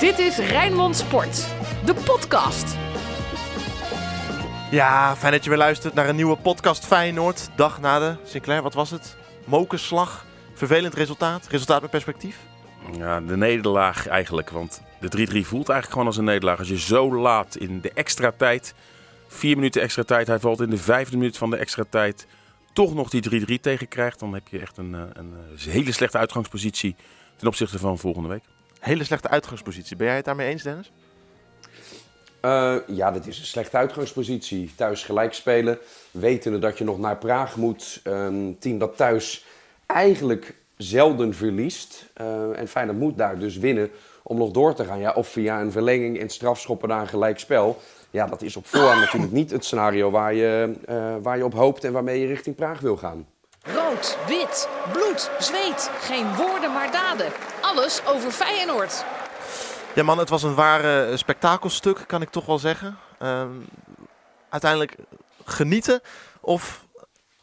Dit is Rijnmond Sport, de podcast. Ja, fijn dat je weer luistert naar een nieuwe podcast Feyenoord. Dag na de, Sinclair, wat was het? Mokerslag, vervelend resultaat, resultaat met perspectief? Ja, de nederlaag eigenlijk, want de 3-3 voelt eigenlijk gewoon als een nederlaag. Als je zo laat in de extra tijd, vier minuten extra tijd, hij valt in de vijfde minuut van de extra tijd, toch nog die 3-3 tegenkrijgt, dan heb je echt een, eh, een, een hele slechte uitgangspositie ten opzichte van volgende week. Hele slechte uitgangspositie. Ben jij het daarmee eens, Dennis? Uh, ja, dat is een slechte uitgangspositie. Thuis gelijk spelen, wetende dat je nog naar Praag moet. Een team dat thuis eigenlijk zelden verliest. Uh, en Feyenoord moet daar dus winnen om nog door te gaan. Ja, of via een verlenging en strafschoppen naar een gelijk spel. Ja, dat is op voorhand natuurlijk niet het scenario waar je, uh, waar je op hoopt en waarmee je richting Praag wil gaan. Rood, wit, bloed, zweet. Geen woorden maar daden. Alles over Feyenoord. Ja man, het was een ware spektakelstuk, kan ik toch wel zeggen. Uh, uiteindelijk genieten of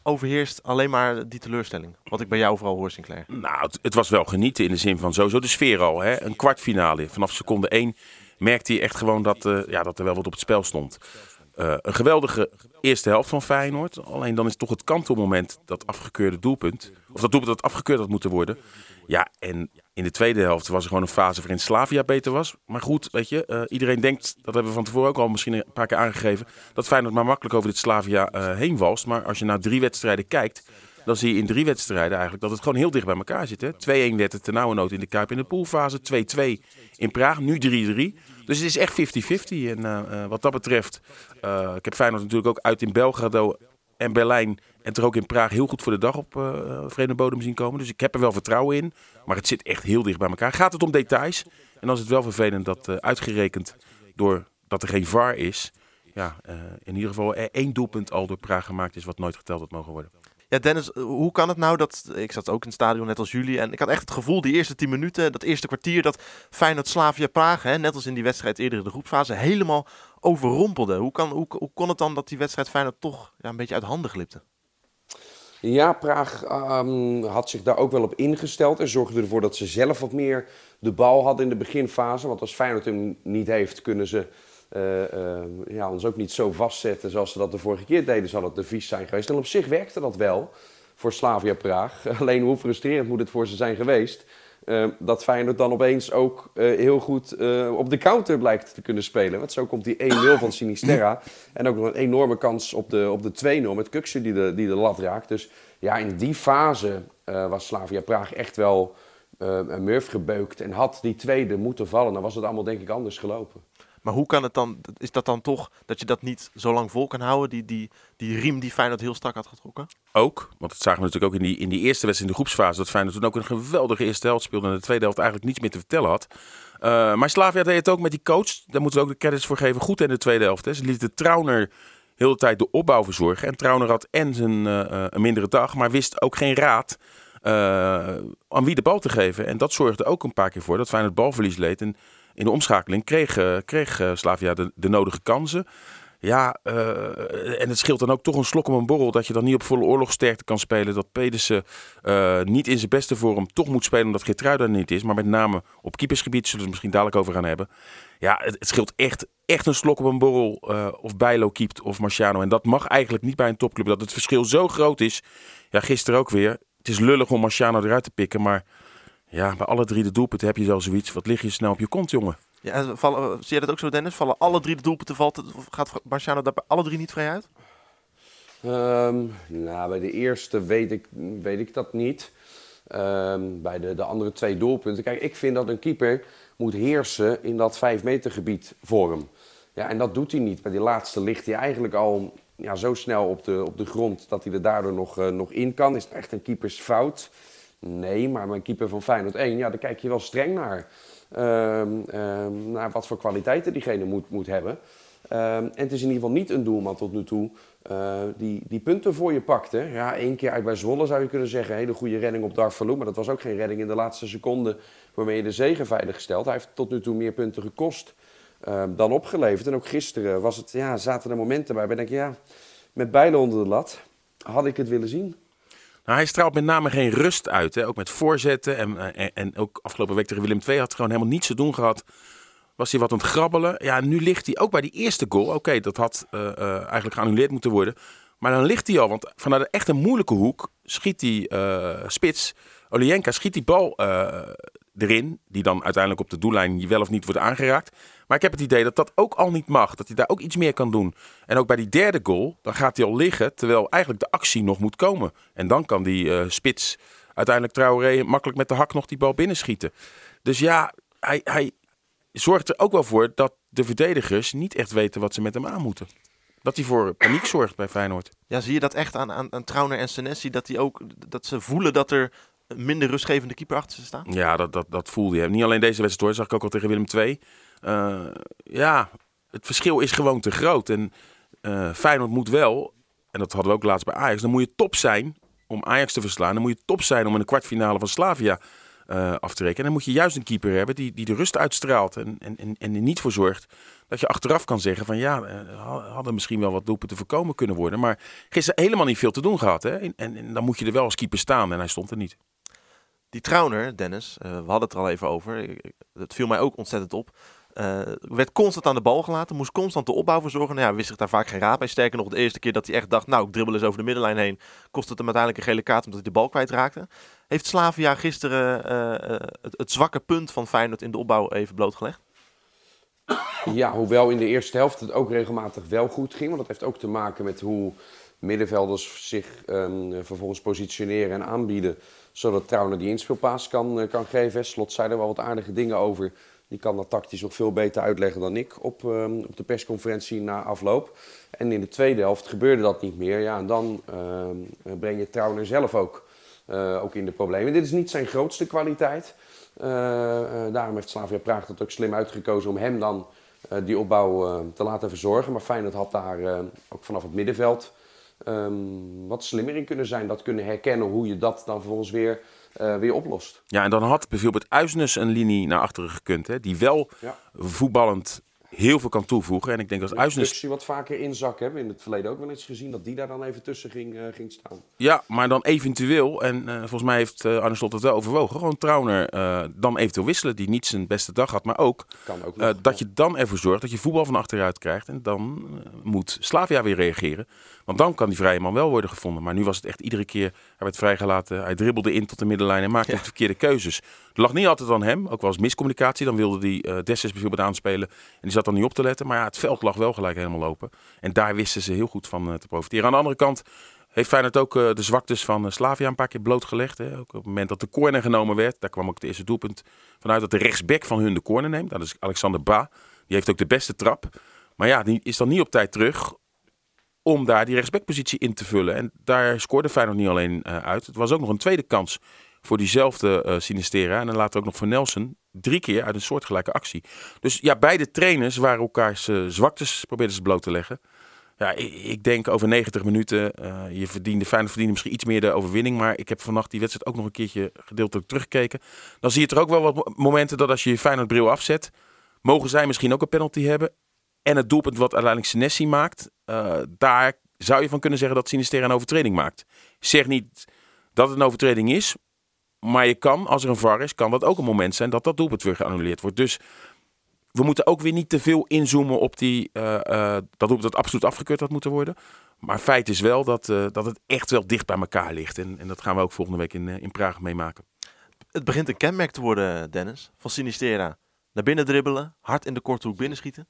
overheerst alleen maar die teleurstelling? Wat ik bij jou vooral hoor, Sinclair. Nou, het, het was wel genieten in de zin van sowieso de sfeer al. Hè? Een kwartfinale. Vanaf seconde 1 merkte je echt gewoon dat, uh, ja, dat er wel wat op het spel stond. Uh, een geweldige eerste helft van Feyenoord. Alleen dan is toch het kantelmoment dat afgekeurde doelpunt. Of dat doelpunt dat afgekeurd had moeten worden. Ja, en in de tweede helft was er gewoon een fase waarin Slavia beter was. Maar goed, weet je, uh, iedereen denkt, dat hebben we van tevoren ook al misschien een paar keer aangegeven, dat Feyenoord maar makkelijk over dit Slavia uh, heen walst. Maar als je naar drie wedstrijden kijkt, dan zie je in drie wedstrijden eigenlijk dat het gewoon heel dicht bij elkaar zit. 2-1 werd het nood in de Kuip in de poolfase, 2-2 in Praag, nu 3-3. Dus het is echt 50-50. En uh, wat dat betreft, ik heb Feyenoord natuurlijk ook uit in Belgrado en Berlijn en er ook in Praag heel goed voor de dag op uh, vreemde bodem zien komen. Dus ik heb er wel vertrouwen in. Maar het zit echt heel dicht bij elkaar. Gaat het om details? En dan is het wel vervelend dat uh, uitgerekend doordat er geen VAR is. Ja, in ieder geval één doelpunt al door Praag gemaakt is wat nooit geteld had mogen worden. Ja, Dennis, hoe kan het nou dat... Ik zat ook in het stadion net als jullie. En ik had echt het gevoel, die eerste 10 minuten, dat eerste kwartier... dat Feyenoord-Slavia Praag, hè, net als in die wedstrijd eerder in de groepfase... helemaal overrompelde. Hoe, kan, hoe, hoe kon het dan dat die wedstrijd Feyenoord toch ja, een beetje uit handen glipte? Ja, Praag um, had zich daar ook wel op ingesteld en zorgde ervoor dat ze zelf wat meer de bal hadden in de beginfase. Want als Feyenoord hem niet heeft, kunnen ze ja, ons ook niet zo vastzetten zoals ze dat de vorige keer deden. Zal het de vies zijn geweest. En op zich werkte dat wel voor Slavia Praag. Alleen hoe frustrerend moet het voor ze zijn geweest. Uh, dat Feyenoord dan opeens ook uh, heel goed uh, op de counter blijkt te kunnen spelen. Want zo komt die 1-0 van Sinisterra. En ook nog een enorme kans op de, op de 2-0 met Kuksu die de, die de lat raakt. Dus ja, in die fase was Slavia Praag echt wel een murf gebeukt. En had die tweede moeten vallen, dan was het allemaal denk ik anders gelopen. Maar hoe kan het dan, is dat dan toch dat je dat niet zo lang vol kan houden, die, die, die riem die Feyenoord heel strak had getrokken? Ook, want dat zagen we natuurlijk ook in die, in die eerste wedstrijd in de groepsfase, dat Feyenoord toen ook een geweldige eerste helft speelde en de tweede helft eigenlijk niets meer te vertellen had. Uh, maar Slavia deed het ook met die coach, daar moeten we ook de credits voor geven, goed in de tweede helft. Hè. Ze lieten Trauner heel de tijd de opbouw verzorgen en Trauner had en zijn uh, een mindere dag, maar wist ook geen raad aan wie de bal te geven. En dat zorgde ook een paar keer voor dat Feyenoord balverlies leed en in de omschakeling kreeg, uh, kreeg uh, Slavia de, de, nodige kansen. Ja, uh, en het scheelt dan ook toch een slok om een borrel dat je dan niet op volle oorlogsterkte kan spelen. Dat Pedersen niet in zijn beste vorm toch moet spelen omdat Geertruida er niet is. Maar met name op keepersgebied zullen we het misschien dadelijk over gaan hebben. Ja, het, het scheelt echt, echt een slok op een borrel of Bijlo keept of Marciano. En dat mag eigenlijk niet bij een topclub. Dat het verschil zo groot is. Ja, gisteren ook weer. Het is lullig om Marciano eruit te pikken, maar... Ja, bij alle drie de doelpunten heb je zo zoiets. Wat lig je snel op je kont, jongen? Ja, vallen, zie je dat ook zo, Dennis? Vallen alle drie de doelpunten, valt, gaat Marciano daar bij alle drie niet vrij uit? Um, nou, bij de eerste weet ik, weet ik dat niet. Um, bij de, de andere twee doelpunten. Kijk, ik vind dat een keeper moet heersen in dat 5 meter gebied voor hem. Ja, en dat doet hij niet. Bij die laatste ligt hij eigenlijk al ja, zo snel op de, op de grond dat hij er daardoor nog, uh, nog in kan. Is het echt een keepersfout? Nee, maar mijn keeper van Feyenoord 1, ja, daar kijk je wel streng naar. Um, um, naar wat voor kwaliteiten diegene moet, moet hebben. Um, en het is in ieder geval niet een doelman tot nu toe uh, die, die punten voor je pakte. Ja, één keer uit bij Zwolle zou je kunnen zeggen, hele goede redding op Darvalu. Maar dat was ook geen redding in de laatste seconde waarmee je de zegen veilig stelt. Hij heeft tot nu toe meer punten gekost dan opgeleverd. En ook gisteren was het, ja, zaten er momenten bij. Ben ik, ja, met bijlen onder de lat had ik het willen zien. Nou, hij straalt met name geen rust uit. Hè? Ook met voorzetten. En, en, en ook afgelopen week tegen Willem II had gewoon helemaal niets te doen gehad. Was hij wat aan het grabbelen. Ja, nu ligt hij ook bij die eerste goal. Oké, dat had uh, uh, eigenlijk geannuleerd moeten worden. Maar dan ligt hij al, want vanuit een echt een moeilijke hoek schiet die spits, Olienka, schiet die bal erin. Die dan uiteindelijk op de doellijn wel of niet wordt aangeraakt. Maar ik heb het idee dat dat ook al niet mag. Dat hij daar ook iets meer kan doen. En ook bij die derde goal, dan gaat hij al liggen. Terwijl eigenlijk de actie nog moet komen. En dan kan die spits uiteindelijk Traoré makkelijk met de hak nog die bal binnenschieten. Dus ja, hij, hij zorgt er ook wel voor dat de verdedigers niet echt weten wat ze met hem aan moeten. Dat hij voor paniek zorgt bij Feyenoord. Ja, zie je dat echt aan, aan, aan Trauner en Senesi? Dat, die ook, dat ze voelen dat er minder rustgevende keeper achter ze staan? Ja, dat, dat, dat voelde je. Niet alleen deze wedstrijd hoor, zag ik ook al tegen Willem II. Uh, ja, het verschil is gewoon te groot. En uh, Feyenoord moet wel, en dat hadden we ook laatst bij Ajax, dan moet je top zijn om Ajax te verslaan. Dan moet je top zijn om in de kwartfinale van Slavia uh, af te rekenen. En dan moet je juist een keeper hebben die, die de rust uitstraalt. En, en, en, en er niet voor zorgt dat je achteraf kan zeggen van ja, hadden misschien wel wat doelpunten voorkomen kunnen worden. Maar gisteren helemaal niet veel te doen gehad. Hè? En, en, dan moet je er wel als keeper staan en hij stond er niet. Die Trauner, Dennis, we hadden het er al even over. Dat viel mij ook ontzettend op. Uh, werd constant aan de bal gelaten, moest constant de opbouw verzorgen. Nou ja, wist zich daar vaak geen raad bij. Sterker nog, de eerste keer dat hij echt dacht, nou, ik dribbel eens over de middenlijn heen, kostte het hem uiteindelijk een gele kaart omdat hij de bal kwijtraakte. Heeft Slavia gisteren uh, het, het, zwakke punt van Feyenoord in de opbouw even blootgelegd? Ja, hoewel in de eerste helft het ook regelmatig wel goed ging. Want dat heeft ook te maken met hoe middenvelders zich um, vervolgens positioneren en aanbieden. Zodat Trauner die inspeelpaas kan, kan geven. Slot zei er wel wat aardige dingen over. Die kan dat tactisch nog veel beter uitleggen dan ik op, um, op de persconferentie na afloop. En in de tweede helft gebeurde dat niet meer. Ja, en dan uh, breng je Trauner zelf ook, uh, ook in de problemen. Dit is niet zijn grootste kwaliteit. Uh, daarom heeft Slavia Praag dat ook slim uitgekozen om hem dan die opbouw te laten verzorgen. Maar Feyenoord had daar ook vanaf het middenveld wat slimmer in kunnen zijn. Dat kunnen herkennen hoe je dat dan vervolgens weer uh, weer oplost. Ja, en dan had bijvoorbeeld Uisnes een linie naar achteren gekund. Hè, die wel ja. voetballend heel veel kan toevoegen. En ik denk dat Uisnes... wat vaker inzak hebben in het verleden ook wel eens gezien... dat die daar dan even tussen ging, uh, ging staan. Ja, maar dan eventueel, en uh, volgens mij heeft uh, Arne Slot het wel overwogen... gewoon Trauner dan eventueel wisselen, die niet zijn beste dag had. Maar ook, ook nog, dat je dan ervoor zorgt dat je voetbal van achteruit krijgt. En dan moet Slavia weer reageren. Want dan kan die vrije man wel worden gevonden. Maar nu was het echt iedere keer, hij werd vrijgelaten... hij dribbelde in tot de middenlijn en maakte ja. de verkeerde keuzes. Het lag niet altijd aan hem, ook wel eens miscommunicatie. Dan wilde hij uh, Dessus bijvoorbeeld aanspelen en die zat dan niet op te letten. Maar ja, het veld lag wel gelijk helemaal lopen. En daar wisten ze heel goed van uh, te profiteren. Aan de andere kant heeft Feyenoord ook uh, de zwaktes van Slavia een paar keer blootgelegd. Hè. Ook op het moment dat de corner genomen werd, daar kwam ook het eerste doelpunt vanuit dat de rechtsback van hun de corner neemt. Dat is Alexander Ba. Die heeft ook de beste trap. Maar ja, die is dan niet op tijd terug om daar die rechtsbackpositie in te vullen. En daar scoorde Feyenoord niet alleen uh, uit. Het was ook nog een tweede kans voor diezelfde uh, Sinistera. En dan later ook nog voor Nelson. Drie keer uit een soortgelijke actie. Dus ja, beide trainers waren elkaars uh, zwaktes probeerden ze bloot te leggen. Ja, ik, ik denk over 90 minuten. Je verdiende, Feyenoord verdiende misschien iets meer de overwinning. Maar ik heb vannacht die wedstrijd ook nog een keertje gedeeltelijk teruggekeken. Dan zie je er ook wel wat momenten dat als je je Feyenoord bril afzet. Mogen zij misschien ook een penalty hebben. En het doelpunt wat uiteindelijk Senesi maakt. Uh, daar zou je van kunnen zeggen dat Sinister een overtreding maakt. Zeg niet dat het een overtreding is. Maar je kan, als er een VAR is, kan dat ook een moment zijn dat dat doelpunt weer geannuleerd wordt. Dus we moeten ook weer niet te veel inzoomen op die, uh, dat doelpunt dat absoluut afgekeurd had moeten worden. Maar feit is wel dat, dat het echt wel dicht bij elkaar ligt. En, en dat gaan we ook volgende week in, in Praag meemaken. Het begint een kenmerk te worden, Dennis, van Sinistera. Naar binnen dribbelen, hard in de korte hoek binnenschieten.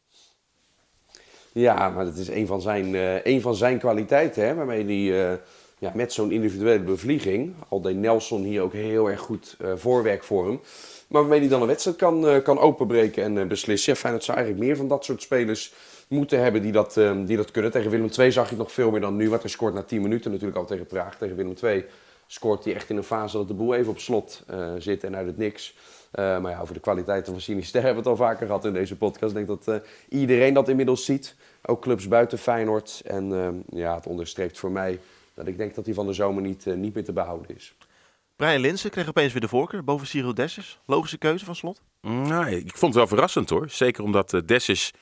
Ja, maar dat is een van zijn, uh, een van zijn kwaliteiten, hè, waarmee hij uh, ja, met zo'n individuele bevlieging, al deed Nelson hier ook heel erg goed uh, voorwerk voor hem, maar waarmee hij dan een wedstrijd kan, kan openbreken en beslissen. Ja, Feyenoord zou eigenlijk meer van dat soort spelers moeten hebben die dat, die dat kunnen. Tegen Willem II zag je nog veel meer dan nu, want hij scoort na 10 minuten natuurlijk al tegen Praag. Tegen Willem II scoort hij echt in een fase dat de boel even op slot zit en uit het niks. Uh, maar ja, over de kwaliteiten van Sinister hebben we het al vaker gehad in deze podcast. Ik denk dat uh, iedereen dat inmiddels ziet. Ook clubs buiten Feyenoord. En uh, ja, het onderstreept voor mij dat ik denk dat hij van de zomer niet, niet meer te behouden is. Brian Linsen kreeg opeens weer de voorkeur boven Cyril Dessus. Logische keuze van slot? Nou, ik vond het wel verrassend hoor. Zeker omdat Dessus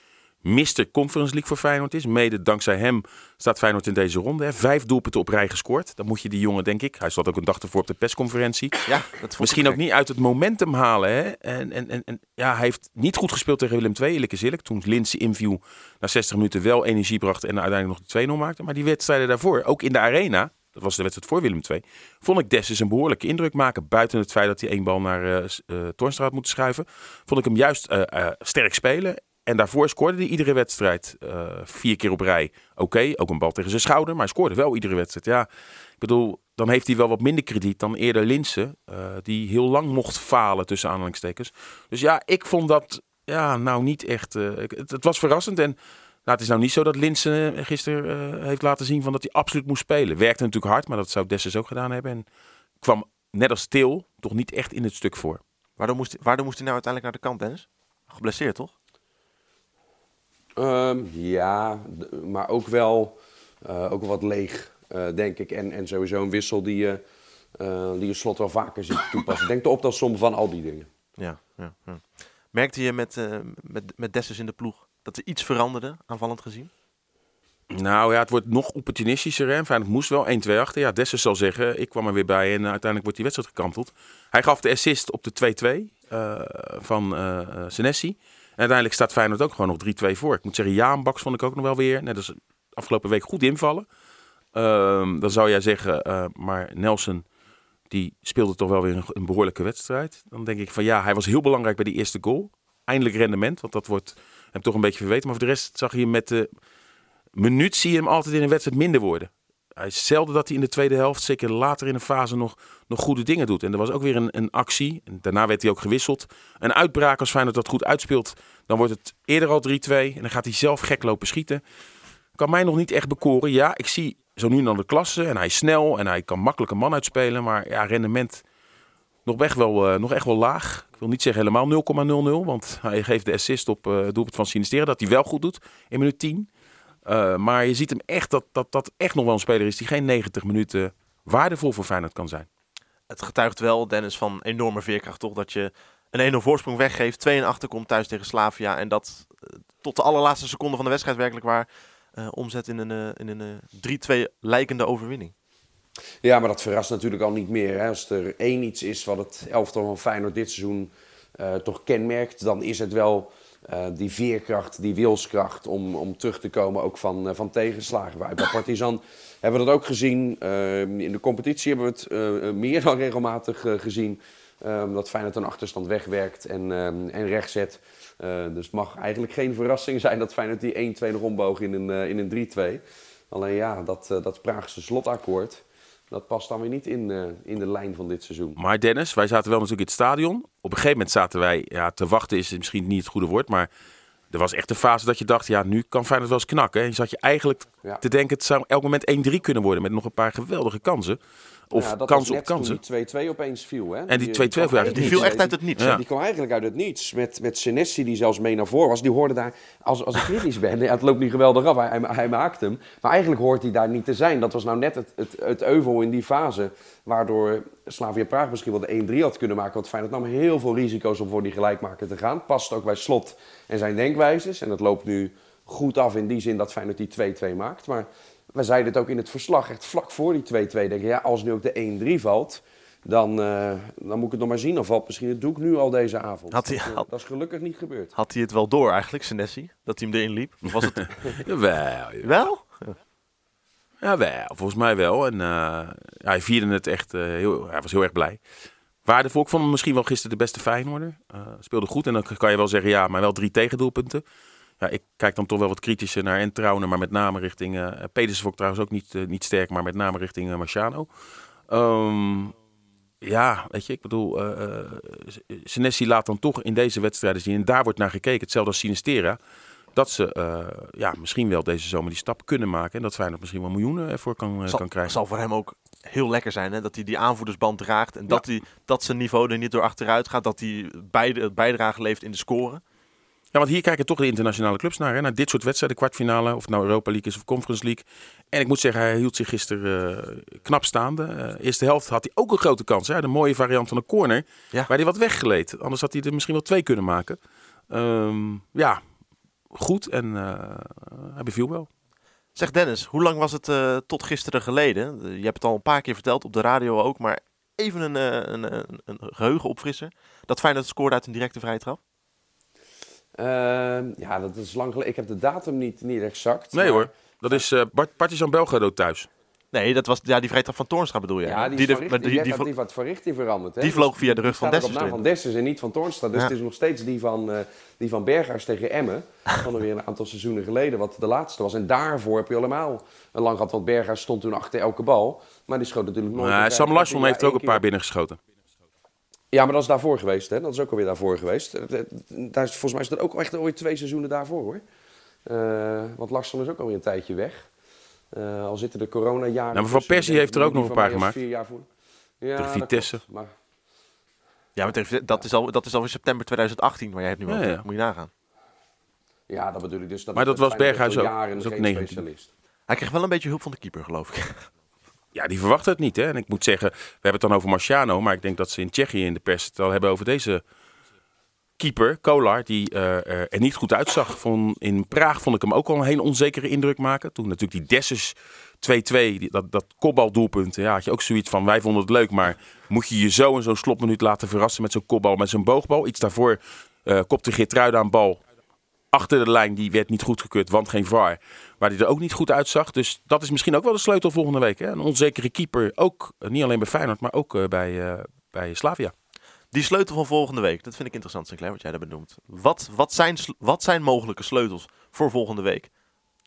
Mr. Conference League voor Feyenoord is. Mede dankzij hem staat Feyenoord in deze ronde. Hè. Vijf doelpunten op rij gescoord. Dan moet je die jongen, denk ik, hij zat ook een dag ervoor op de persconferentie. Ja, dat Misschien ook niet uit het momentum halen. Hè? En, en, en, en ja, hij heeft niet goed gespeeld tegen Willem II, eerlijk is eerlijk. Toen Lindsay inviel na 60 minuten wel energie bracht en uiteindelijk nog de 2-0 maakte. Maar die wedstrijden daarvoor, ook in de arena, dat was de wedstrijd voor Willem II, vond ik Dessus een behoorlijke indruk maken. Buiten het feit dat hij één bal naar uh, uh, Toornstra had moeten schuiven, vond ik hem juist uh, sterk spelen. En daarvoor scoorde hij iedere wedstrijd vier keer op rij. Oké, ook een bal tegen zijn schouder, maar hij scoorde wel iedere wedstrijd. Ja, ik bedoel, dan heeft hij wel wat minder krediet dan eerder Linsen, die heel lang mocht falen tussen aanhalingstekens. Dus ja, ik vond dat ja, nou niet echt. Het, het, was verrassend en nou, het is nou niet zo dat Linsen gisteren heeft laten zien van dat hij absoluut moest spelen. Werkte natuurlijk hard, maar dat zou Dessus ook gedaan hebben. En kwam net als Til toch niet echt in het stuk voor. Waardoor moest, waardoor moest hij nou uiteindelijk naar de kant, Dennis? Geblesseerd, toch? Um, ja, maar ook wel, uh, ook wel wat leeg, uh, denk ik. En, en sowieso een wissel die je, uh, die je slot wel vaker ziet toepassen. Denk de optelsom van al die dingen. Ja, ja, ja. Merkte je met, met, met Dessus in de ploeg dat er iets veranderde, aanvallend gezien? Nou ja, het wordt nog opportunistischer. Hè? Enfin, het moest wel 1-2 achter. Ja, Dessers zal zeggen, ik kwam er weer bij en uiteindelijk wordt die wedstrijd gekanteld. Hij gaf de assist op de 2-2 uh, van uh, Senesi. Uiteindelijk staat Feyenoord ook gewoon nog 3-2 voor. Ik moet zeggen, Jaan Baks vond ik ook nog wel weer. Net als afgelopen week goed invallen. Uh, dan zou jij zeggen, uh, maar Nelson die speelde toch wel weer een, een, behoorlijke wedstrijd. Dan denk ik van ja, hij was heel belangrijk bij die eerste goal. Eindelijk rendement, want dat wordt hem toch een beetje verweten. Maar voor de rest zag je met de minuut zie je hem altijd in een wedstrijd minder worden. Hij is zelden dat hij in de tweede helft, zeker later in de fase, nog, nog goede dingen doet. En er was ook weer een, een actie. En daarna werd hij ook gewisseld. Een uitbraak, als Feyenoord dat goed uitspeelt, dan wordt het eerder al 3-2. En dan gaat hij zelf gek lopen schieten. Kan mij nog niet echt bekoren. Ja, ik zie zo nu dan de klasse. En hij is snel en hij kan makkelijk een man uitspelen. Maar ja, rendement nog echt wel, uh, nog echt wel laag. Ik wil niet zeggen helemaal 0,00. Want hij geeft de assist op uh, doelpunt van Sinisteren. Dat hij wel goed doet in minuut 10. Uh, maar je ziet hem echt dat, dat dat echt nog wel een speler is die geen 90 minuten waardevol voor Feyenoord kan zijn. Het getuigt wel, Dennis, van enorme veerkracht toch? Dat je een 1-0 voorsprong weggeeft, 2 en achter komt thuis tegen Slavia. En dat uh, tot de allerlaatste seconde van de wedstrijd werkelijk waar uh, omzet in een, in een 3-2 lijkende overwinning. Ja, maar dat verrast natuurlijk al niet meer. Hè. Als er één iets is wat het elftal van Feyenoord dit seizoen toch kenmerkt, dan is het wel uh, die veerkracht, die wilskracht om, om terug te komen ook van, uh, van tegenslagen. Wij bij Partizan hebben we dat ook gezien. Uh, in de competitie hebben we het meer dan regelmatig gezien. dat Feyenoord een achterstand wegwerkt en, en rechtzet. dus het mag eigenlijk geen verrassing zijn dat Feyenoord die 1-2 nog omboog in een, in een 3-2. Alleen ja, dat, dat Praagse slotakkoord dat past dan weer niet in, uh, in de lijn van dit seizoen. Maar Dennis, wij zaten wel natuurlijk in het stadion. Op een gegeven moment zaten wij, ja, te wachten is misschien niet het goede woord, maar er was echt een fase dat je dacht, ja, nu kan Feyenoord wel eens knakken. En je zat je eigenlijk ja. te denken, het zou elk moment 1-3 kunnen worden met nog een paar geweldige kansen. Of ja, was op kansen. die 2-2 opeens viel. Hè? En die 2-2 viel, die, die viel echt uit het niets. Ja. Die kwam eigenlijk uit het niets. Met, met Senesi die zelfs mee naar voren was. Die hoorde daar, als, als ik kritisch ben, ja, het loopt niet geweldig af. Hij, hij, hij, maakt hem. Maar eigenlijk hoort hij daar niet te zijn. Dat was nou net het, het, het euvel in die fase. Waardoor Slavia Praag misschien wel de 1-3 had kunnen maken. Want Feyenoord nam heel veel risico's om voor die gelijkmaker te gaan. Past ook bij Slot en zijn denkwijzes. En dat loopt nu goed af in die zin dat Feyenoord die 2-2 maakt. Maar we zeiden het ook in het verslag, echt vlak voor die 2-2. Denken, ja, als nu ook de 1-3 valt, dan, uh, dan moet ik het nog maar zien. Dan valt misschien het doek nu al deze avond. Had hij, dat, had, dat is gelukkig niet gebeurd. Had hij het wel door eigenlijk, Senesi? Dat hij hem erin liep? Of was het... Jawel. Wel? Ja, wel. Volgens mij wel. En uh, ja, hij vierde het echt, uh, heel, hij was heel erg blij. Waardevol. Ik vond hem misschien wel gisteren de beste Feyenoorder. speelde goed en dan kan je wel zeggen, ja, maar wel drie tegendoelpunten ja, ik kijk dan toch wel wat kritischer naar en Trouwen, maar met name richting uh, Pedersen vond ik trouwens ook niet, uh, niet sterk, maar met name richting uh, Marciano. Um, ja, weet je, ik bedoel, uh, Senesi laat dan toch in deze wedstrijden zien, en daar wordt naar gekeken, hetzelfde als Sinistera, dat ze ja, misschien wel deze zomer die stap kunnen maken en dat Feyenoord misschien wel miljoenen ervoor kan, zal, kan krijgen. zal voor hem ook heel lekker zijn, hè? dat hij die aanvoerdersband draagt en dat, hij, dat zijn niveau er niet door achteruit gaat, dat hij beide, bijdrage leeft in de scoren. Ja, want hier kijken toch de internationale clubs naar. Hè? Naar dit soort wedstrijden, kwartfinale, of het nou Europa League is of Conference League. En ik moet zeggen, hij hield zich gisteren uh, knap staande. Uh, eerste helft had hij ook een grote kans. Hè? De mooie variant van een corner, ja. waar hij wat weggeleed. Anders had hij er misschien wel twee kunnen maken. Um, ja, goed en hij beviel wel. Zeg Dennis, hoe lang was het tot gisteren geleden? je hebt het al een paar keer verteld, op de radio ook, maar even een, een, een, een geheugenopfrisser. Dat Feyenoord scoorde uit een directe vrije trap? Ehm, ja, dat is lang geleden. Ik heb de datum niet, niet exact. Nee hoor, dat is uh, Partizan Belgrado thuis. Nee, dat was ja, die vrije trap van Toornstra bedoel je? Ja, die, die, de, die, die, die, wat van richting veranderd. Hè? Die vloog via de rug van Dessers. naam van Dessers en niet van Toornstra. Dus het is nog steeds die van, uh, die van Berghuis tegen Emmen. Van alweer een aantal seizoenen geleden, wat de laatste was. En daarvoor heb je allemaal een lang gehad. Want Berghuis stond toen achter elke bal. Maar die schoot natuurlijk nooit. Nou, Sam Larsson heeft er ook een paar binnengeschoten. Ja, maar dat is daarvoor geweest. Hè? Dat is ook alweer daarvoor geweest. Daar is, volgens mij is dat ook echt alweer twee seizoenen daarvoor hoor. Uh, want Larsson is ook alweer een tijdje weg. Uh, al zitten de coronajaren... Nou, maar Van Persie heeft er ook nog een paar gemaakt. Vier jaar voor. Ja, de Vitesse. maar... Ja, maar dat is, al, dat is al in september 2018 waar jij het nu over ja, Moet je nagaan. Ja, dat bedoel ik dus. Dat maar dat was Berghuis ook. Dat is ook 19. specialist. Hij kreeg wel een beetje hulp van de keeper, geloof ik. Ja, die verwacht het niet. Hè? En ik moet zeggen, we hebben het dan over Marciano. Maar ik denk dat ze in Tsjechië in de pers het al hebben over deze keeper, Kolar, die uh, er niet goed uitzag. Van, in Praag vond ik hem ook al een hele onzekere indruk maken. Toen natuurlijk die Dessus 2-2, dat, dat kopbaldoelpunt. Ja, had je ook zoiets van, wij vonden het leuk, maar moet je je zo in zo'n slotminuut laten verrassen met zo'n kopbal, met zo'n boogbal. Iets daarvoor uh, kopte Geertruida aan bal achter de lijn. Die werd niet goedgekeurd, want geen VAR. Waar hij er ook niet goed uitzag. Dus dat is misschien ook wel de sleutel volgende week. Hè? Een onzekere keeper, ook niet alleen bij Feyenoord, maar ook bij, bij Slavia. Die sleutel van volgende week, dat vind ik interessant, Sinclair, wat jij daar benoemt. Wat, wat, zijn, wat zijn mogelijke sleutels voor volgende week?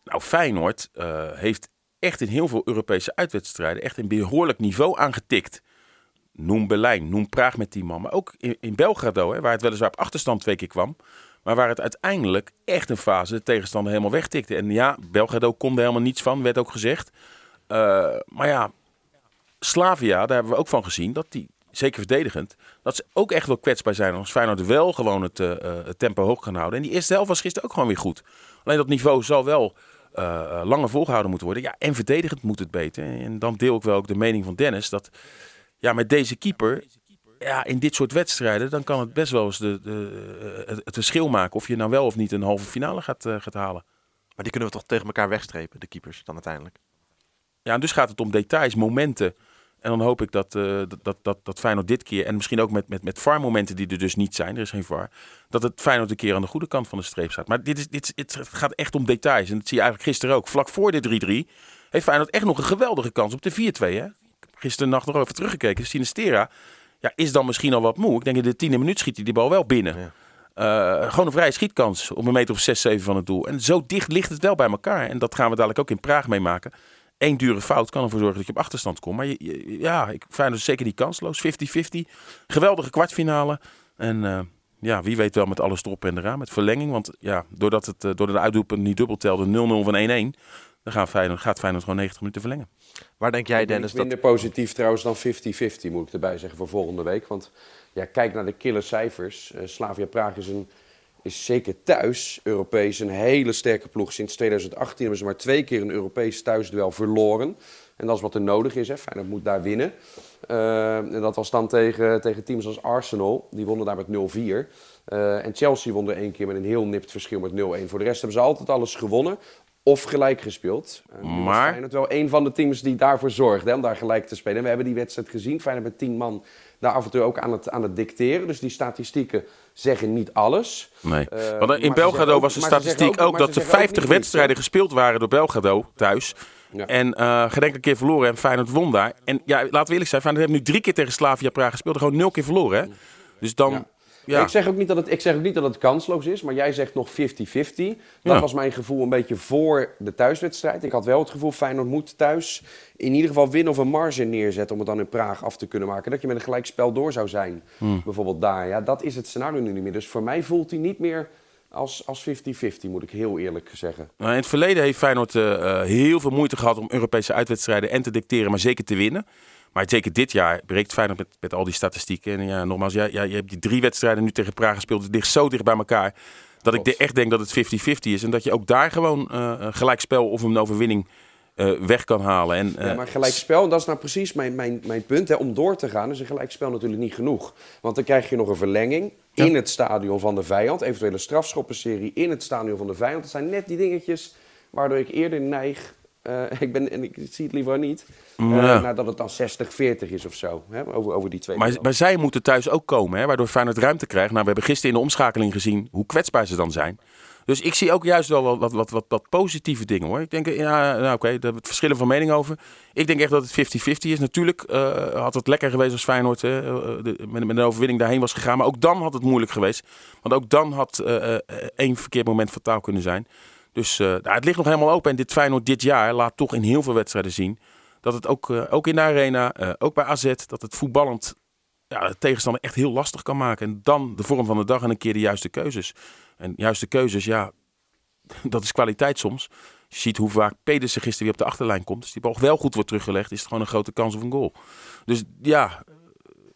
Nou, Feyenoord uh, heeft echt in heel veel Europese uitwedstrijden echt een behoorlijk niveau aangetikt. Noem Berlijn, noem Praag met die man. Maar ook in, in Belgrado, hè, waar het weliswaar op achterstand twee keer kwam. Maar waar het uiteindelijk echt een fase de tegenstander helemaal wegtikte. En ja, Belgrado kon er helemaal niets van, werd ook gezegd. Uh, maar ja, Slavia, daar hebben we ook van gezien dat die zeker verdedigend, dat ze ook echt wel kwetsbaar zijn. Als Feyenoord wel gewoon het, uh, het, tempo hoog kan houden. En die eerste helft was gisteren ook gewoon weer goed. Alleen dat niveau zal wel langer volgehouden moeten worden. Ja, en verdedigend moet het beter. En dan deel ik wel ook de mening van Dennis dat ja, met deze keeper, ja, in dit soort wedstrijden, dan kan het best wel eens de, de, het, verschil maken of je nou wel of niet een halve finale gaat, gaat halen. Maar die kunnen we toch tegen elkaar wegstrepen, de keepers, dan uiteindelijk? Ja, en dus gaat het om details, momenten. En dan hoop ik dat, uh, dat, dat, dat Feyenoord dit keer, en misschien ook met, met, met VAR-momenten die er dus niet zijn, er is geen VAR, dat het Feyenoord een keer aan de goede kant van de streep staat. Maar dit is, dit, het gaat echt om details. En dat zie je eigenlijk gisteren ook. Vlak voor de 3-3 heeft Feyenoord echt nog een geweldige kans op de 4-2. Hè? Gisteren nacht nog even teruggekeken. Sinistera ja, is dan misschien al wat moe. Ik denk in de tiende minuut schiet hij die bal wel binnen. Ja. Uh, gewoon een vrije schietkans op een meter of 6, 7 van het doel. En zo dicht ligt het wel bij elkaar. En dat gaan we dadelijk ook in Praag meemaken. Eén dure fout kan ervoor zorgen dat je op achterstand komt. Maar je, ja, ik vind dus zeker die kansloos. 50-50. Geweldige kwartfinale. En uh, ja, wie weet wel met alles erop en eraan. Met verlenging. Want ja, doordat het uh, door de uitdoelpunt niet dubbel telde 0-0 van 1-1. Dan gaat Feyenoord, gaat Feyenoord gewoon 90 minuten verlengen. Waar denk jij, Dennis? Minder dat... positief trouwens dan 50-50 moet ik erbij zeggen voor volgende week. Want ja, kijk naar de killer cijfers. Uh, Slavia Praag is een is zeker thuis Europees een hele sterke ploeg. Sinds 2018 hebben ze maar twee keer een Europees thuisduel verloren. En dat is wat er nodig is. Hè. Feyenoord moet daar winnen. Uh, en dat was dan tegen, tegen teams als Arsenal. Die wonnen daar met 0-4. Uh, eh, en Chelsea won er één keer met een heel nipt verschil met 0-1. Voor de rest hebben ze altijd alles gewonnen of gelijk gespeeld. Uh, maar Feyenoord wel een van de teams die daarvoor zorgde om daar gelijk te spelen. En we hebben die wedstrijd gezien. Feyenoord met 10 man daar af en toe ook aan het, aan het dicteren. Dus die statistieken zeggen niet alles. Nee. Uh, Want in Belgrado was de statistiek ook, dat er 50 wedstrijden gespeeld waren door Belgrado thuis. Ja. En uh, gedenk een keer verloren en Feyenoord won daar. En ja, laten we eerlijk zijn, Feyenoord heeft nu drie keer tegen Slavia Praag gespeeld. Gewoon nul keer verloren. Hè? Dus dan... Ja. Ja. Ik, zeg ook niet dat het, ik zeg ook niet dat het kansloos is, maar jij zegt nog 50-50. Dat ja. was mijn gevoel een beetje voor de thuiswedstrijd. Ik had wel het gevoel, Feyenoord moet thuis in ieder geval winnen of een marge neerzetten... om het dan in Praag af te kunnen maken. Dat je met een gelijkspel door zou zijn, hmm. bijvoorbeeld daar. Ja, dat is het scenario nu niet meer. Dus voor mij voelt hij niet meer als 50-50, moet ik heel eerlijk zeggen. Nou, in het verleden heeft Feyenoord uh, heel veel moeite gehad om Europese uitwedstrijden en te dicteren, maar zeker te winnen. Maar zeker dit jaar breekt Feyenoord met, met al die statistieken. En ja, nogmaals, ja, ja, je hebt die drie wedstrijden nu tegen Praag gespeeld. Het ligt zo dicht bij elkaar. Dat ik echt denk dat het 50-50 is. En dat je ook daar gewoon uh, een gelijkspel of een overwinning weg kan halen. En, ja, maar gelijkspel, en dat is nou precies mijn, mijn, mijn punt. Hè, om door te gaan is een gelijkspel natuurlijk niet genoeg. Want dan krijg je nog een verlenging in het stadion van de vijand. Eventuele strafschoppenserie in het stadion van de vijand. Dat zijn net die dingetjes waardoor ik eerder neig uh, ik, ben, en ik zie het liever niet. Uh, ja. Nadat het dan 60-40 is of zo. Hè, over, over die twee. Maar, maar zij moeten thuis ook komen, hè, waardoor Feyenoord ruimte krijgt. Nou, we hebben gisteren in de omschakeling gezien hoe kwetsbaar ze dan zijn. Dus ik zie ook juist wel wat, wat, wat, wat, positieve dingen hoor. Ik denk, ja, nou oké, okay, daar hebben verschillen van mening over. Ik denk echt dat het 50-50 is. Natuurlijk uh, had het lekker geweest als Feyenoord de, met, met, een overwinning daarheen was gegaan. Maar ook dan had het moeilijk geweest. Want ook dan had één verkeerd moment fataal kunnen zijn. Dus uh, nou, het ligt nog helemaal open. En dit Feyenoord dit jaar laat toch in heel veel wedstrijden zien... dat het ook, uh, ook in de arena, uh, ook bij AZ... dat het voetballend ja, de tegenstander echt heel lastig kan maken. En dan de vorm van de dag en een keer de juiste keuzes. En juiste keuzes, ja, dat is kwaliteit soms. Je ziet hoe vaak Pedersen gisteren weer op de achterlijn komt. Dus die bal wel goed wordt teruggelegd, is het gewoon een grote kans op een goal. Dus ja,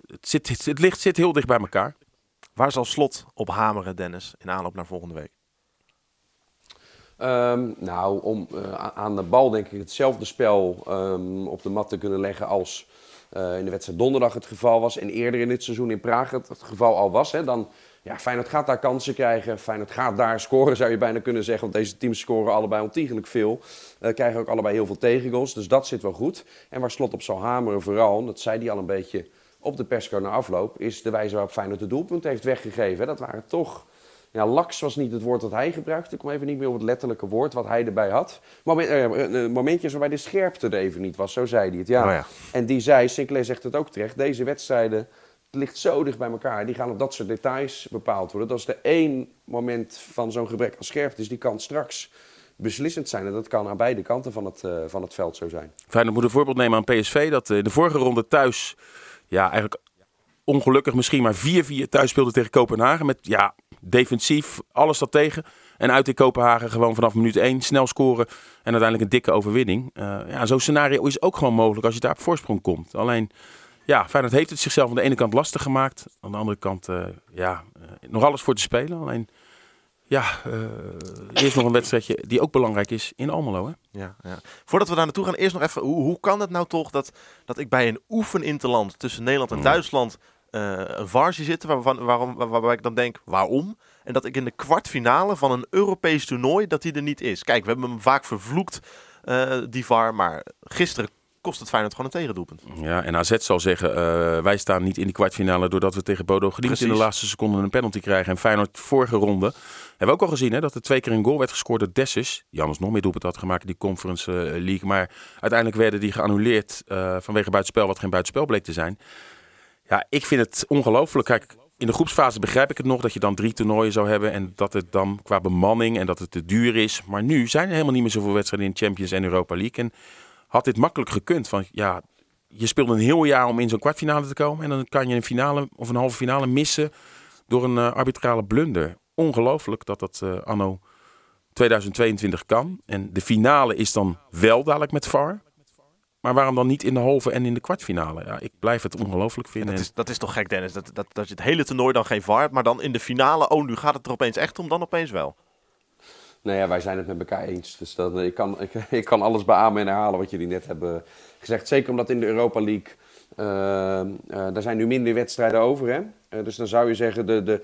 het, zit, het, het licht zit heel dicht bij elkaar. Waar zal Slot op hameren, Dennis, in aanloop naar volgende week? Um, nou, om uh, aan de bal denk ik hetzelfde spel um, op de mat te kunnen leggen als uh, in de wedstrijd donderdag het geval was. En eerder in dit seizoen in Praag het, geval al was. Hè, dan, ja, Feyenoord gaat daar kansen krijgen. Feyenoord gaat daar scoren, zou je bijna kunnen zeggen. Want deze teams scoren allebei ontiegelijk veel. Uh, krijgen ook allebei heel veel tegengoals. Dus dat zit wel goed. En waar Slot op zal hameren vooral, dat zei hij al een beetje op de persco na afloop... is de wijze waarop Feyenoord de doelpunt heeft weggegeven. Dat waren toch ja, laks was niet het woord dat hij gebruikte. Ik kom even niet meer op het letterlijke woord wat hij erbij had. Moment, uh, momentjes waarbij de scherpte er even niet was, zo zei hij het. Ja. Oh ja. En die zei, Sinclair zegt het ook terecht, deze wedstrijden het ligt zo dicht bij elkaar. Die gaan op dat soort details bepaald worden. Dat is de één moment van zo'n gebrek aan scherpte is, die kan straks beslissend zijn. En dat kan aan beide kanten van het, uh, van het veld zo zijn. Feyenoord moet een voorbeeld nemen aan PSV. Dat in de vorige ronde thuis ja, eigenlijk ongelukkig misschien maar 4-4 thuis speelde tegen Kopenhagen. Met ja, defensief, alles dat tegen. En uit in Kopenhagen gewoon vanaf minuut 1 snel scoren. En uiteindelijk een dikke overwinning. Uh, ja, zo'n scenario is ook gewoon mogelijk als je daar op voorsprong komt. Alleen, ja, Feyenoord heeft het zichzelf aan de ene kant lastig gemaakt. Aan de andere kant, uh, ja, uh, nog alles voor te spelen. Alleen, ja, er is nog een wedstrijdje die ook belangrijk is in Almelo. Hè? Ja, ja. Voordat we daar naartoe gaan, eerst nog even, hoe, hoe kan het nou toch dat, dat ik bij een oefeninterland tussen Nederland en Duitsland uh, een VAR zie zitten waarvan, waarom, waar, waarbij ik dan denk, waarom? En dat ik in de kwartfinale van een Europees toernooi, dat die er niet is. Kijk, we hebben hem vaak vervloekt, uh, die VAR, maar gisteren kost het Feyenoord gewoon een tegendoelpunt. Ja, en AZ zal zeggen, uh, wij staan niet in die kwartfinale doordat we tegen Bodo Glimt in de laatste seconde een penalty krijgen. En Feyenoord vorige ronde, hebben we ook al gezien hè, dat er twee keer een goal werd gescoord door Dessus. Die anders nog meer doelpunt had gemaakt in die Conference uh, League. Maar uiteindelijk werden die geannuleerd uh, vanwege buitenspel, wat geen buitenspel bleek te zijn. Ja, ik vind het ongelooflijk. Kijk, in de groepsfase begrijp ik het nog dat je dan drie toernooien zou hebben. En dat het dan qua bemanning en dat het te duur is. Maar nu zijn er helemaal niet meer zoveel wedstrijden in Champions en Europa League. En had dit makkelijk gekund. Van ja, je speelt een heel jaar om in zo'n kwartfinale te komen. En dan kan je een finale of een halve finale missen door een uh, arbitrale blunder. Ongelooflijk dat dat uh, anno 2022 kan. En de finale is dan wel dadelijk met VAR. Maar waarom dan niet in de halve en in de kwartfinale? Ja, ik blijf het ongelooflijk vinden. Dat, is, dat is toch gek, Dennis? Dat, dat, dat je het hele toernooi dan geen VAR hebt, maar dan in de finale, oh, nu gaat het er opeens echt om, dan opeens wel. Nou ja, wij zijn het met elkaar eens. Dus dat, ik, kan, ik, ik kan alles beamen en herhalen wat jullie net hebben gezegd. Zeker omdat in de Europa League, uh, uh, daar zijn nu minder wedstrijden over. Hè? Uh, dus dan zou je zeggen, de, de,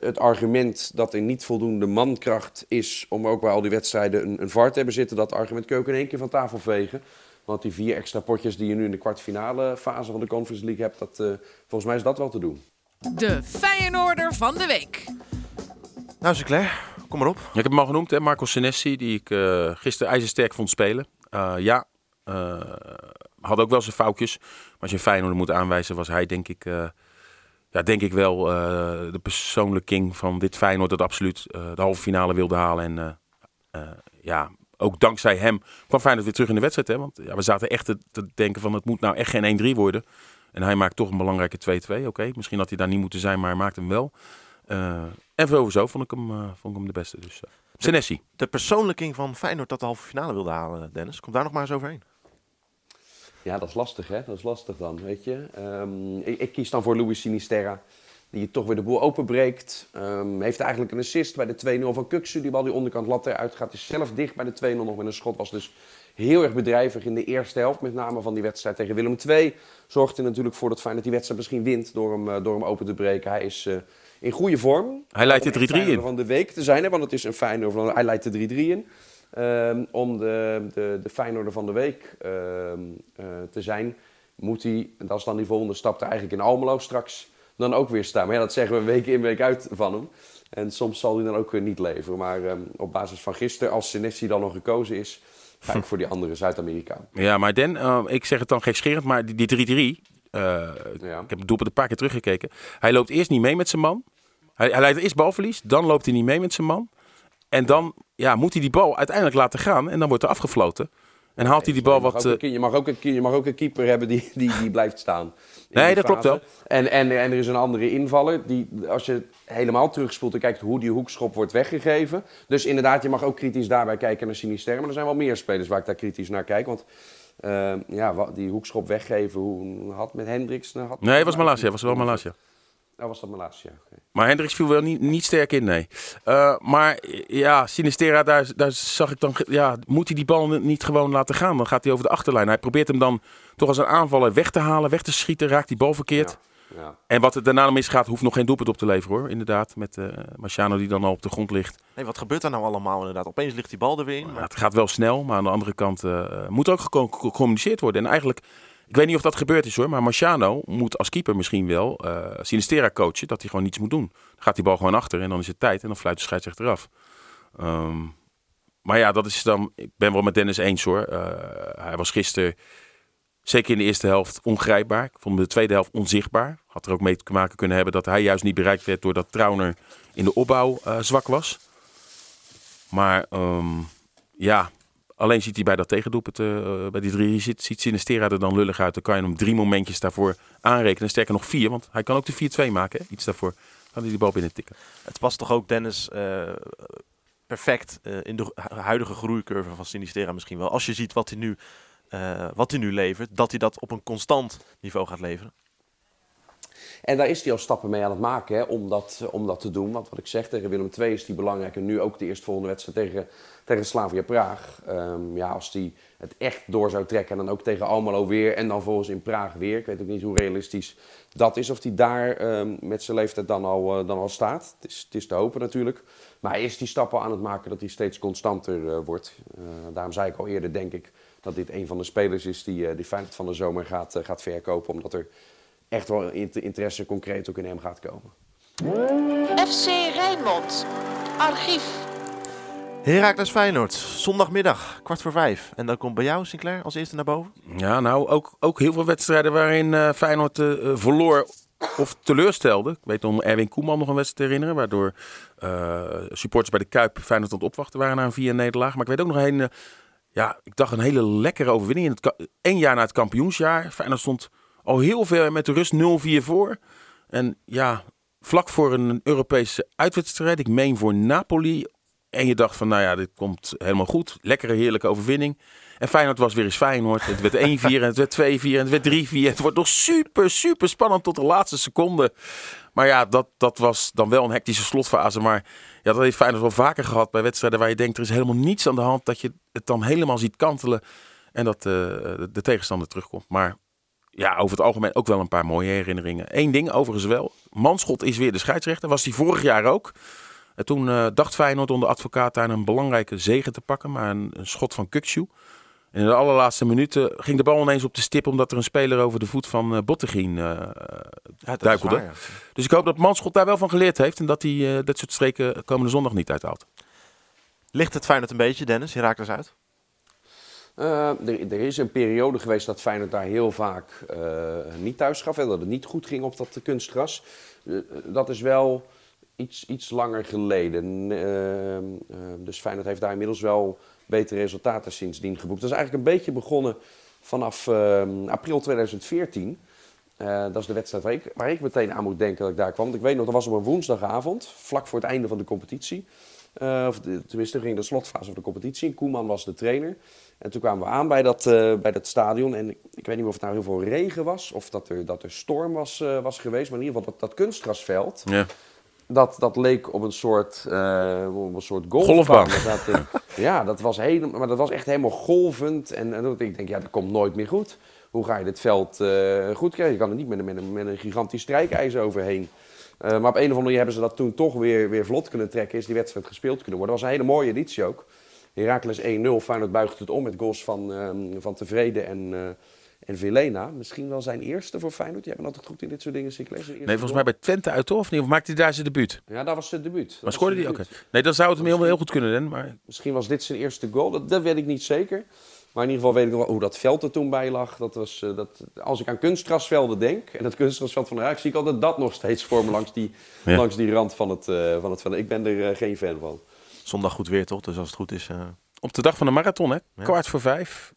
het argument dat er niet voldoende mankracht is om ook bij al die wedstrijden een, een VAR te hebben zitten, dat argument kun je ook in één keer van tafel vegen. Want die vier extra potjes die je nu in de kwartfinale fase van de Conference League hebt, dat, uh, volgens mij is dat wel te doen. De Feyenoorder van de week. Nou, Sinclair, kom maar op. Ik heb hem al genoemd, hè, Marco Senesi, die ik uh, gisteren ijzersterk vond spelen. Uh, ja, had ook wel zijn foutjes. Maar als je een Feyenoorder moet aanwijzen, was hij denk ik... ja, denk ik wel de persoonlijke king van dit Feyenoord dat absoluut de halve finale wilde halen. En ja, ook dankzij hem kwam Feyenoord weer terug in de wedstrijd. Hè? Want ja, we zaten echt te, denken van het moet nou echt geen 1-3 worden. En hij maakt toch een belangrijke 2-2. Oké, misschien had hij daar niet moeten zijn, maar hij maakt hem wel. En zo vond ik hem, uh, vond ik hem de beste. Dus uh, Senesi. De, de persoonlijking van Feyenoord dat de halve finale wilde halen, Dennis. Komt daar nog maar eens overheen. Ja, dat is lastig hè. Dat is lastig dan, weet je. Um, ik, ik, kies dan voor Luis Sinisterra die toch weer de boel openbreekt. Um, heeft eigenlijk een assist bij de 2-0 van Kuksu. Die bal die onderkant lat eruit gaat. Is zelf dicht bij de 2-0 nog met een schot. Was dus heel erg bedrijvig in de eerste helft, met name van die wedstrijd tegen Willem II. Zorgt er natuurlijk voor dat Feyenoord die wedstrijd misschien wint door hem, door hem open te breken. Hij is in goede vorm. Hij leidt de 3-3 in. van de week te zijn, hè, want het is een Feyenoord. Hij leidt de 3-3 in. Um, om de, de, de Feyenoorder van de week um, uh, te zijn, moet hij, dat is dan die volgende stap, er eigenlijk in Almelo straks dan ook weer staan. Maar ja, dat zeggen we week in, week uit van hem. En soms zal hij dan ook weer niet leveren. Maar um, op basis van gisteren, als Senesi dan nog gekozen is, ga ik voor die andere Zuid-Amerikaan. Ja, maar Den, uh, ik zeg het dan gekscherend, maar die 3-3, uh, ja. ik heb het doelpunt een paar keer teruggekeken. Hij loopt eerst niet mee met zijn man. Hij, hij leidt eerst balverlies, dan loopt hij niet mee met zijn man. En dan ja, moet hij die bal uiteindelijk laten gaan en dan wordt er afgefloten. En haalt hij die bal wat... Een, je, mag ook een, je mag ook een keeper hebben die, die, die blijft staan. Nee, dat klopt wel. En, en, en er is een andere invaller. Die, als je helemaal terugspoelt en kijkt hoe die hoekschop wordt weggegeven. Dus inderdaad, je mag ook kritisch daarbij kijken naar Sinister. Maar er zijn wel meer spelers waar ik daar kritisch naar kijk. Want uh, ja, die hoekschop weggeven, hoe had met Hendricks... Had nee, het was Malasia. was wel Malasia. Dat was dat Malasia. Okay. Maar Hendricks viel wel niet, niet sterk in, nee. Uh, maar ja, Sinistera, daar, daar zag ik dan... Ja, moet hij die bal niet gewoon laten gaan? Dan gaat hij over de achterlijn. Hij probeert hem dan toch als een aanvaller weg te halen, weg te schieten. Raakt die bal verkeerd. Ja, ja. En wat er daarna misgaat, hoeft nog geen doelpunt op te leveren hoor. Inderdaad, met uh, Marciano die dan al op de grond ligt. Nee, wat gebeurt er nou allemaal inderdaad? Opeens ligt die bal er weer in. Maar... het gaat wel snel, maar aan de andere kant uh, moet ook gecommuniceerd worden. En eigenlijk ik weet niet of dat gebeurd is hoor, maar Marciano moet als keeper misschien wel uh, Sinistera coachen dat hij gewoon niets moet doen. Dan gaat die bal gewoon achter en dan is het tijd en dan fluit de scheidsrechter af. Um, maar ja, dat is dan. Ik ben wel met Dennis eens hoor. Uh, hij was gisteren, zeker in de eerste helft, ongrijpbaar. Ik vond de tweede helft onzichtbaar. Had er ook mee te maken kunnen hebben dat hij juist niet bereikt werd doordat Trauner in de opbouw uh, zwak was. Maar um, ja, Alleen ziet hij bij dat tegendoelpunt, uh, bij die drie, ziet, ziet Sinistera er dan lullig uit. Dan kan je hem drie momentjes daarvoor aanrekenen. Sterker nog vier, want hij kan ook de 4-2 maken. Hè? Iets daarvoor kan hij die bal binnen tikken. Het past toch ook Dennis uh, perfect uh, in de huidige groeicurve van Sinistera misschien wel. Als je ziet wat hij nu, wat hij nu levert, dat hij dat op een constant niveau gaat leveren. En daar is hij al stappen mee aan het maken hè, om, dat, om dat te doen. Want wat ik zeg, tegen Willem II is die belangrijk. En nu ook de eerstvolgende wedstrijd tegen, tegen Slavia Praag. Um, ja, als hij het echt door zou trekken en dan ook tegen Almelo weer. En dan volgens in Praag weer. Ik weet ook niet hoe realistisch dat is. Of hij daar um, met zijn leeftijd dan al, uh, dan al staat. Het is, het is te hopen natuurlijk. Maar hij is die stappen aan het maken dat hij steeds constanter uh, wordt. Daarom zei ik al eerder, denk ik, dat dit een van de spelers is die, die Feyenoord van de zomer gaat, gaat verkopen. Omdat er echt wel interesse concreet ook in hem gaat komen. FC Rijnmond, archief. Heracles Feyenoord, zondagmiddag, kwart voor vijf. En dan komt bij jou, Sinclair, als eerste naar boven? Ja, nou, ook, ook heel veel wedstrijden waarin uh, Feyenoord uh, verloor of teleurstelde. Ik weet om Erwin Koeman nog een wedstrijd te herinneren, waardoor uh, supporters bij de Kuip Feyenoord aan het opwachten waren na een vier nederlaag. Maar ik weet ook nog een, ja, ik dacht een hele lekkere overwinning. In het één jaar na het kampioensjaar. Feyenoord stond al heel veel met de rust 0-4 voor. En ja, vlak voor een Europese uitwedstrijd, ik meen voor Napoli. En je dacht van, nou ja, dit komt helemaal goed. Lekkere, heerlijke overwinning. En Feyenoord was weer eens Feyenoord. Het werd 1-4 en het werd 2-4 en het werd 3-4. Het wordt nog super, super spannend tot de laatste seconde. Maar ja, dat, dat was dan wel een hectische slotfase. Maar ja, dat heeft Feyenoord wel vaker gehad bij wedstrijden waar je denkt, er is helemaal niets aan de hand. Dat je het dan helemaal ziet kantelen en dat uh, de tegenstander terugkomt. Maar ja, over het algemeen ook wel een paar mooie herinneringen. Eén ding overigens wel. Manschot is weer de scheidsrechter. Was hij vorig jaar ook. En toen uh, dacht Feyenoord onder advocaat daar een belangrijke zegen te pakken. Maar een, een schot van Kukcu. En in de allerlaatste minuten ging de bal ineens op de stip... omdat er een speler over de voet van uh, Bottegien uh, ja, duikelde. Waar, ja. Dus ik hoop dat Manschot daar wel van geleerd heeft... en dat hij dit soort streken komende zondag niet uithaalt. Ligt het Feyenoord een beetje, Dennis? Je raakt eens uit. Uh, er, is een periode geweest dat Feyenoord daar heel vaak uh, niet thuis gaf. En dat het niet goed ging op dat kunstgras. Uh, dat is wel iets, iets langer geleden. dus Feyenoord heeft daar inmiddels wel betere resultaten sindsdien geboekt. Dat is eigenlijk een beetje begonnen vanaf april 2014. dat is de wedstrijd waar ik, waar ik meteen aan moet denken dat ik daar kwam. Want ik weet nog, dat was op een woensdagavond, vlak voor het einde van de competitie. Of de, tenminste, ging de slotfase van de competitie. Koeman was de trainer. En toen kwamen we aan bij dat, uh, bij dat stadion. En ik weet niet of het nou heel veel regen was of dat er, dat er storm was, uh, was geweest. Maar in ieder geval dat, dat kunstgrasveld. Ja. dat, dat leek op een soort, uh, op een soort golfbaan. Dat, uh, ja, dat was, helemaal, maar dat was echt helemaal golvend. En, en ik denk, ja, dat komt nooit meer goed. Hoe ga je dit veld uh, goed krijgen? Je kan er niet met een, met een, met een gigantisch strijkijzer overheen. Maar op een of andere manier hebben ze dat toen toch weer, weer vlot kunnen trekken. Is die wedstrijd gespeeld kunnen worden. Dat was een hele mooie editie ook. Heracles 1-0. Feyenoord buigt het om met goals van, ehm, van Tevreden en en Vilena, misschien wel zijn eerste voor Feyenoord. Jij bent altijd goed in dit soort dingen. Nee, volgens mij bij Twente uit, toch? Of niet? Of maakte hij daar zijn debuut? Ja, dat was zijn debuut. Dat maar scoorde hij? Oké. Nee, dan zou het hem heel, heel goed kunnen, dan. Maar... Misschien was dit zijn eerste goal. Dat, dat weet ik niet zeker. Maar in ieder geval weet ik nog wel hoe dat veld er toen bij lag. Dat was, uh, dat, als ik aan kunstgrasvelden denk, en het kunstgrasveld van de Raak, zie ik altijd dat nog steeds voor me langs die, ja. langs die rand van het, uh, van het veld. Ik ben er uh, geen fan van. Zondag goed weer, toch? Dus als het goed is... Op de dag van de marathon, hè? Ja. Kwart voor vijf.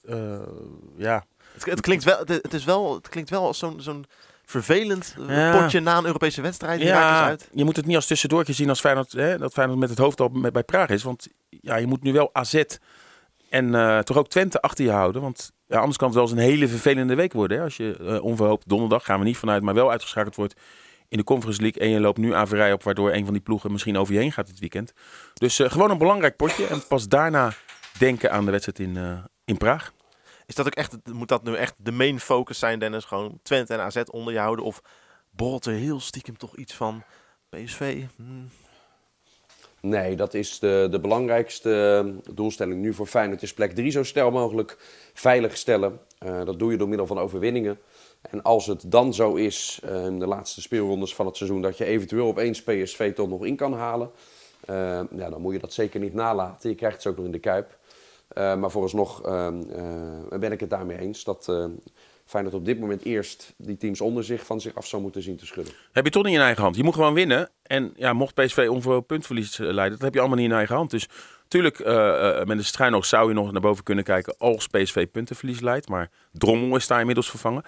ja, het, het, klinkt wel, het, is wel, het klinkt wel als zo'n zo'n vervelend ja. potje na een Europese wedstrijd. Ja, uit. je moet het niet als tussendoortje zien als Feyenoord, hè, dat Feyenoord met het hoofd al bij Praag is. Want ja, je moet nu wel AZ en uh, toch ook Twente achter je houden. Want anders kan het wel eens een hele vervelende week worden. Hè, als je uh, onverhoopt donderdag, gaan we niet vanuit, maar wel uitgeschakeld wordt in de Conference League. En je loopt nu averij op, waardoor een van die ploegen misschien over je heen gaat dit weekend. Dus uh, gewoon een belangrijk potje. En pas daarna denken aan de wedstrijd in, in Praag. Is dat ook echt, moet dat nu echt de main focus zijn, Dennis? Gewoon Twente en AZ onder je houden? Of borrelt er heel stiekem toch iets van PSV? Hmm. Nee, dat is de, de belangrijkste doelstelling nu voor Feyenoord. is plek 3 zo snel mogelijk veilig stellen. Uh, dat doe je door middel van overwinningen. En als het dan zo is, uh, in de laatste speelrondes van het seizoen, dat je eventueel opeens PSV toch nog in kan halen. Uh, ja, dan moet je dat zeker niet nalaten. Je krijgt ze ook nog in de Kuip. Maar vooralsnog uh, ben ik het daarmee eens dat Feyenoord op dit moment eerst die teams onder zich van zich af zou moeten zien te schudden. Heb je toch niet in eigen hand. Je moet gewoon winnen. En ja, mocht PSV onverhoord puntverlies leiden, dat heb je allemaal niet in eigen hand. Dus natuurlijk, met een schuin zou je nog naar boven kunnen kijken als PSV puntenverlies leidt. Maar Drommel is daar inmiddels vervangen.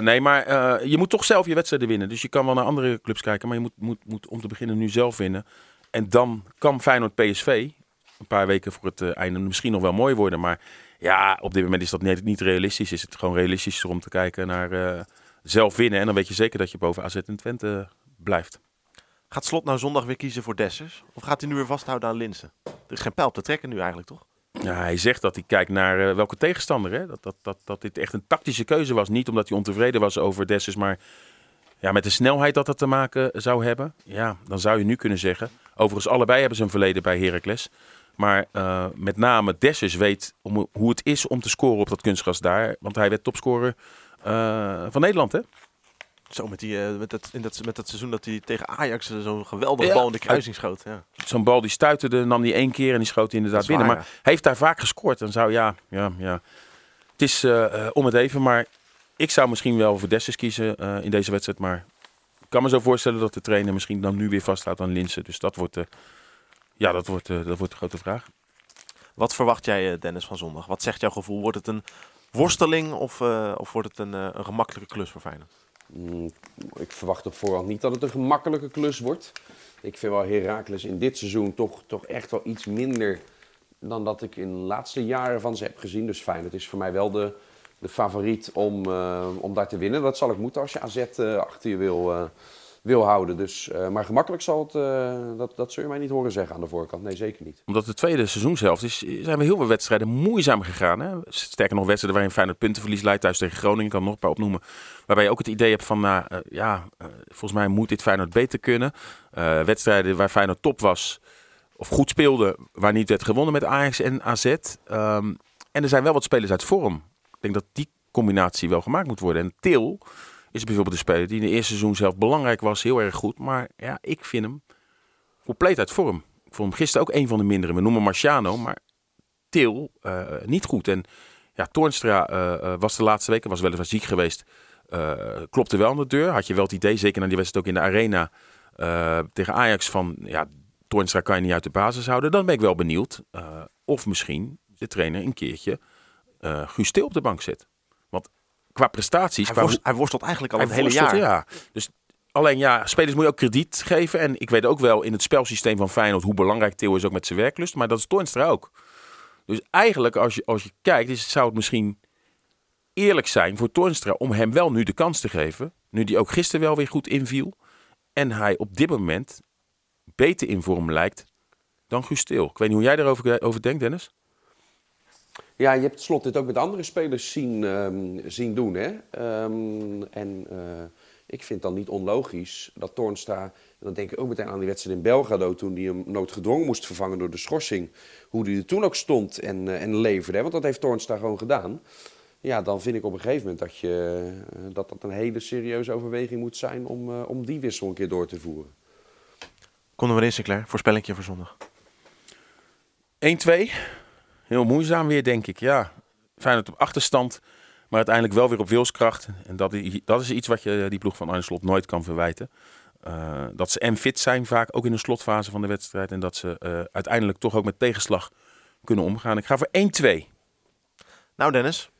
nee, maar je moet toch zelf je wedstrijden winnen. Dus je kan wel naar andere clubs kijken, maar je moet, moet, moet om te beginnen nu zelf winnen. En dan kan Feyenoord PSV een paar weken voor het uh, einde misschien nog wel mooi worden. Maar ja, op dit moment is dat niet, niet realistisch. Is het gewoon realistisch om te kijken naar uh, zelf winnen. En dan weet je zeker dat je boven AZ en Twente blijft. Gaat Slot nou zondag weer kiezen voor Dessers? Of gaat hij nu weer vasthouden aan Linsen? Er is geen pijl te trekken nu eigenlijk, toch? Ja, hij zegt dat hij kijkt naar uh, welke tegenstander. Hè? Dat, dat, dat, dat dit echt een tactische keuze was. Niet omdat hij ontevreden was over Dessers, maar ja, met de snelheid dat dat te maken zou hebben. Ja, dan zou je nu kunnen zeggen. Overigens, allebei hebben ze een verleden bij Heracles. Maar uh, met name Dessus weet om, hoe het is om te scoren op dat kunstgras daar. Want hij werd topscorer uh, van Nederland, hè? Zo, met, die, uh, met, dat, in dat, met dat seizoen dat hij tegen Ajax zo'n geweldige ja. bal in de kruising schoot. Ja. Zo'n bal die stuiterde, nam hij één keer en die schoot hij inderdaad binnen. Waar, maar ja. hij heeft daar vaak gescoord. Dan zou, ja, ja, ja. Het is om het even, maar ik zou misschien wel voor Dessus kiezen in deze wedstrijd. Maar ik kan me zo voorstellen dat de trainer misschien dan nu weer vasthoudt aan Linsen. Dus dat wordt... Ja, dat wordt, uh, dat wordt de grote vraag. Wat verwacht jij, eh, Dennis, van zondag? Wat zegt jouw gevoel? Wordt het een worsteling of, uh, of wordt het een, uh, een gemakkelijke klus voor Feyenoord? Mm, ik verwacht op voorhand niet dat het een gemakkelijke klus wordt. Ik vind wel Heracles in dit seizoen toch, toch echt wel iets minder dan dat ik in de laatste jaren van ze heb gezien. Dus Feyenoord is voor mij wel de, de favoriet om, om daar te winnen. Dat zal ik moeten als je AZ achter je wil wil houden. Dus, uh, maar gemakkelijk zal het, uh, dat, dat zul je mij niet horen zeggen aan de voorkant. Nee, zeker niet. Omdat de tweede seizoenshelft is, zijn we heel veel wedstrijden moeizaam gegaan. Hè? Sterker nog, wedstrijden waarin Feyenoord puntenverlies leidt. Thuis tegen Groningen, kan nog een paar opnoemen. Waarbij je ook het idee hebt van, nou, uh, ja, volgens mij moet dit Feyenoord beter kunnen. wedstrijden waar Feyenoord top was, of goed speelde, waar niet werd gewonnen met Ajax en AZ. Ehm, en er zijn wel wat spelers uit vorm. Ik denk dat die combinatie wel gemaakt moet worden. En Til is bijvoorbeeld een speler die in de eerste seizoen zelf belangrijk was, heel erg goed. Maar ja, ik vind hem compleet uit vorm. Ik vond hem gisteren ook een van de mindere. We noemen Marciano, maar Til uh, niet goed. En ja, Toornstra uh, was de laatste weken, was weliswaar ziek geweest. Uh, klopte wel aan de deur. Had je wel het idee, zeker na die wedstrijd ook in de arena tegen Ajax, van ja, Toornstra kan je niet uit de basis houden. Dan ben ik wel benieuwd of misschien de trainer een keertje Guus Til op de bank zet qua prestaties. Hij, qua worstelt, hij worstelt eigenlijk al het hele jaar. Ja. Dus alleen ja, spelers moet je ook krediet geven. En ik weet ook wel in het spelsysteem van Feyenoord hoe belangrijk Theo is ook met zijn werklust. Maar dat is Toornstra ook. Dus eigenlijk als je, als je kijkt, is, zou het misschien eerlijk zijn voor Toornstra om hem wel nu de kans te geven. Nu die ook gisteren wel weer goed inviel. En hij op dit moment beter in vorm lijkt dan Guus Til. Ik weet niet hoe jij daarover over denkt, Dennis. Ja, je hebt slot dit ook met andere spelers zien, ehm, zien doen. Hè? Ehm, en uh, ik vind dan niet onlogisch dat Toornstra... En dan denk ik ook meteen aan die wedstrijd in Belgrado... toen hij hem noodgedwongen moest vervangen door de schorsing. Hoe hij er toen ook stond en, uh, en leverde. Hè? Want dat heeft Toornstra gewoon gedaan. Ja, dan vind ik op een gegeven moment dat je, uh, dat, dat een hele serieuze overweging moet zijn... om, om die wissel een keer door te voeren. Konden we erin, Sinclair? Voorspellingje voor zondag. 1-2. Heel moeizaam weer, denk ik. Ja, Feyenoord op achterstand, maar uiteindelijk wel weer op wilskracht. En dat, dat is iets wat je die ploeg van Arne Slot nooit kan verwijten. Uh, dat ze en fit zijn vaak, ook in de slotfase van de wedstrijd. En dat ze uh, uiteindelijk toch ook met tegenslag kunnen omgaan. Ik ga voor 1-2. Nou Dennis?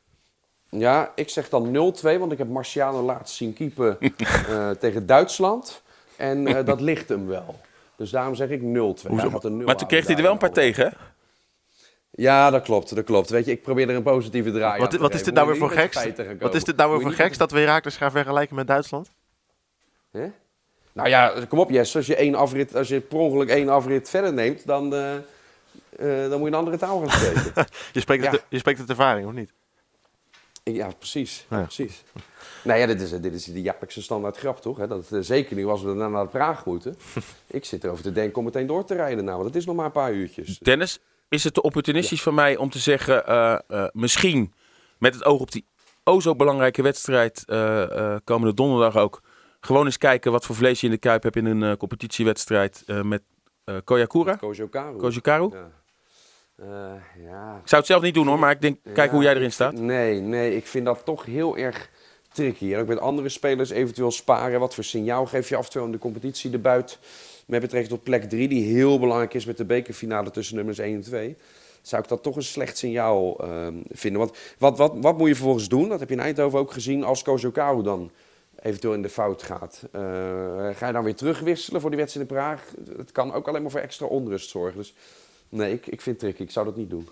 Ja, ik zeg dan 0-2, want ik heb Marciano laatst zien keeper uh, tegen Duitsland. En dat ligt hem wel. Dus daarom zeg ik 0-2. Maar toen kreeg hij er wel een paar tegen, hè? Ja, dat klopt, dat klopt. Weet je, ik probeer er een positieve draai wat, aan wat is dit nou weer voor geks? Wat is dit nou weer voor geks dat we Herakles gaan vergelijken met Duitsland? Huh? Nou ja, kom op Jess. Als je, één afrit, als je per ongeluk één afrit verder neemt, dan, uh, uh, dan moet je een andere taal gaan spreken. je, spreekt ja. het, je spreekt het ervaring, of niet? Ja, precies. Ja. precies. Nou ja, dit is, dit is de jaarlijkse standaard grap, toch? Dat, uh, zeker nu als we naar de Praag moeten. ik zit erover te denken om meteen door te rijden. Nou, want dat is nog maar een paar uurtjes. Dennis, is het te opportunistisch ja. van mij om te zeggen, uh, uh, misschien met het oog op die o zo belangrijke wedstrijd uh, komende donderdag ook, gewoon eens kijken wat voor vlees je in de kuip hebt in een competitiewedstrijd met Koyakura? Kojokaru. Kojokaru? Ja. ja. Ik zou het zelf niet doen hoor, maar ik denk, kijk hoe jij erin staat. Nee, nee, ik vind dat toch heel erg tricky. En ook met andere spelers eventueel sparen. Wat voor signaal geef je af en toe aan de competitie erbuiten? Met betrekking tot plek 3, die heel belangrijk is met de bekerfinale tussen nummers 1 en 2. Zou ik dat toch een slecht signaal uh, vinden. Want wat, wat, wat moet je vervolgens doen? Dat heb je in Eindhoven ook gezien als Kozokaru dan eventueel in de fout gaat. Uh, ga je dan weer terugwisselen voor die wedstrijd in Praag? Het kan ook alleen maar voor extra onrust zorgen. Dus nee, ik, ik vind het tricky. Ik zou dat niet doen.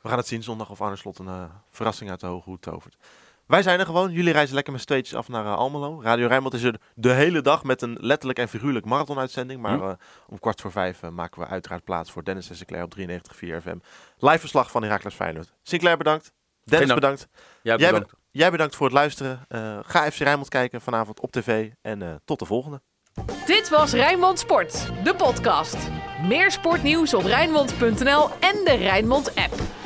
We gaan het zien zondag of Arne Slot een uh, verrassing uit de hoge hoed tovert. Wij zijn er gewoon. Jullie reizen lekker met steeds af naar uh, Almelo. Radio Rijnmond is er de hele dag met een letterlijk en figuurlijk marathonuitzending. Maar uh, om kwart voor vijf uh, maken we uiteraard plaats voor Dennis en Sinclair op 93.4 FM. Live verslag van Herakles Feyenoord. Sinclair bedankt. Dennis Geen bedankt. Ja, jij, bedankt. be jij, bedankt voor het luisteren. ga FC Rijnmond kijken vanavond op tv. En tot de volgende. Dit was Rijnmond Sport, de podcast. Meer sportnieuws op Rijnmond.nl en de Rijnmond app.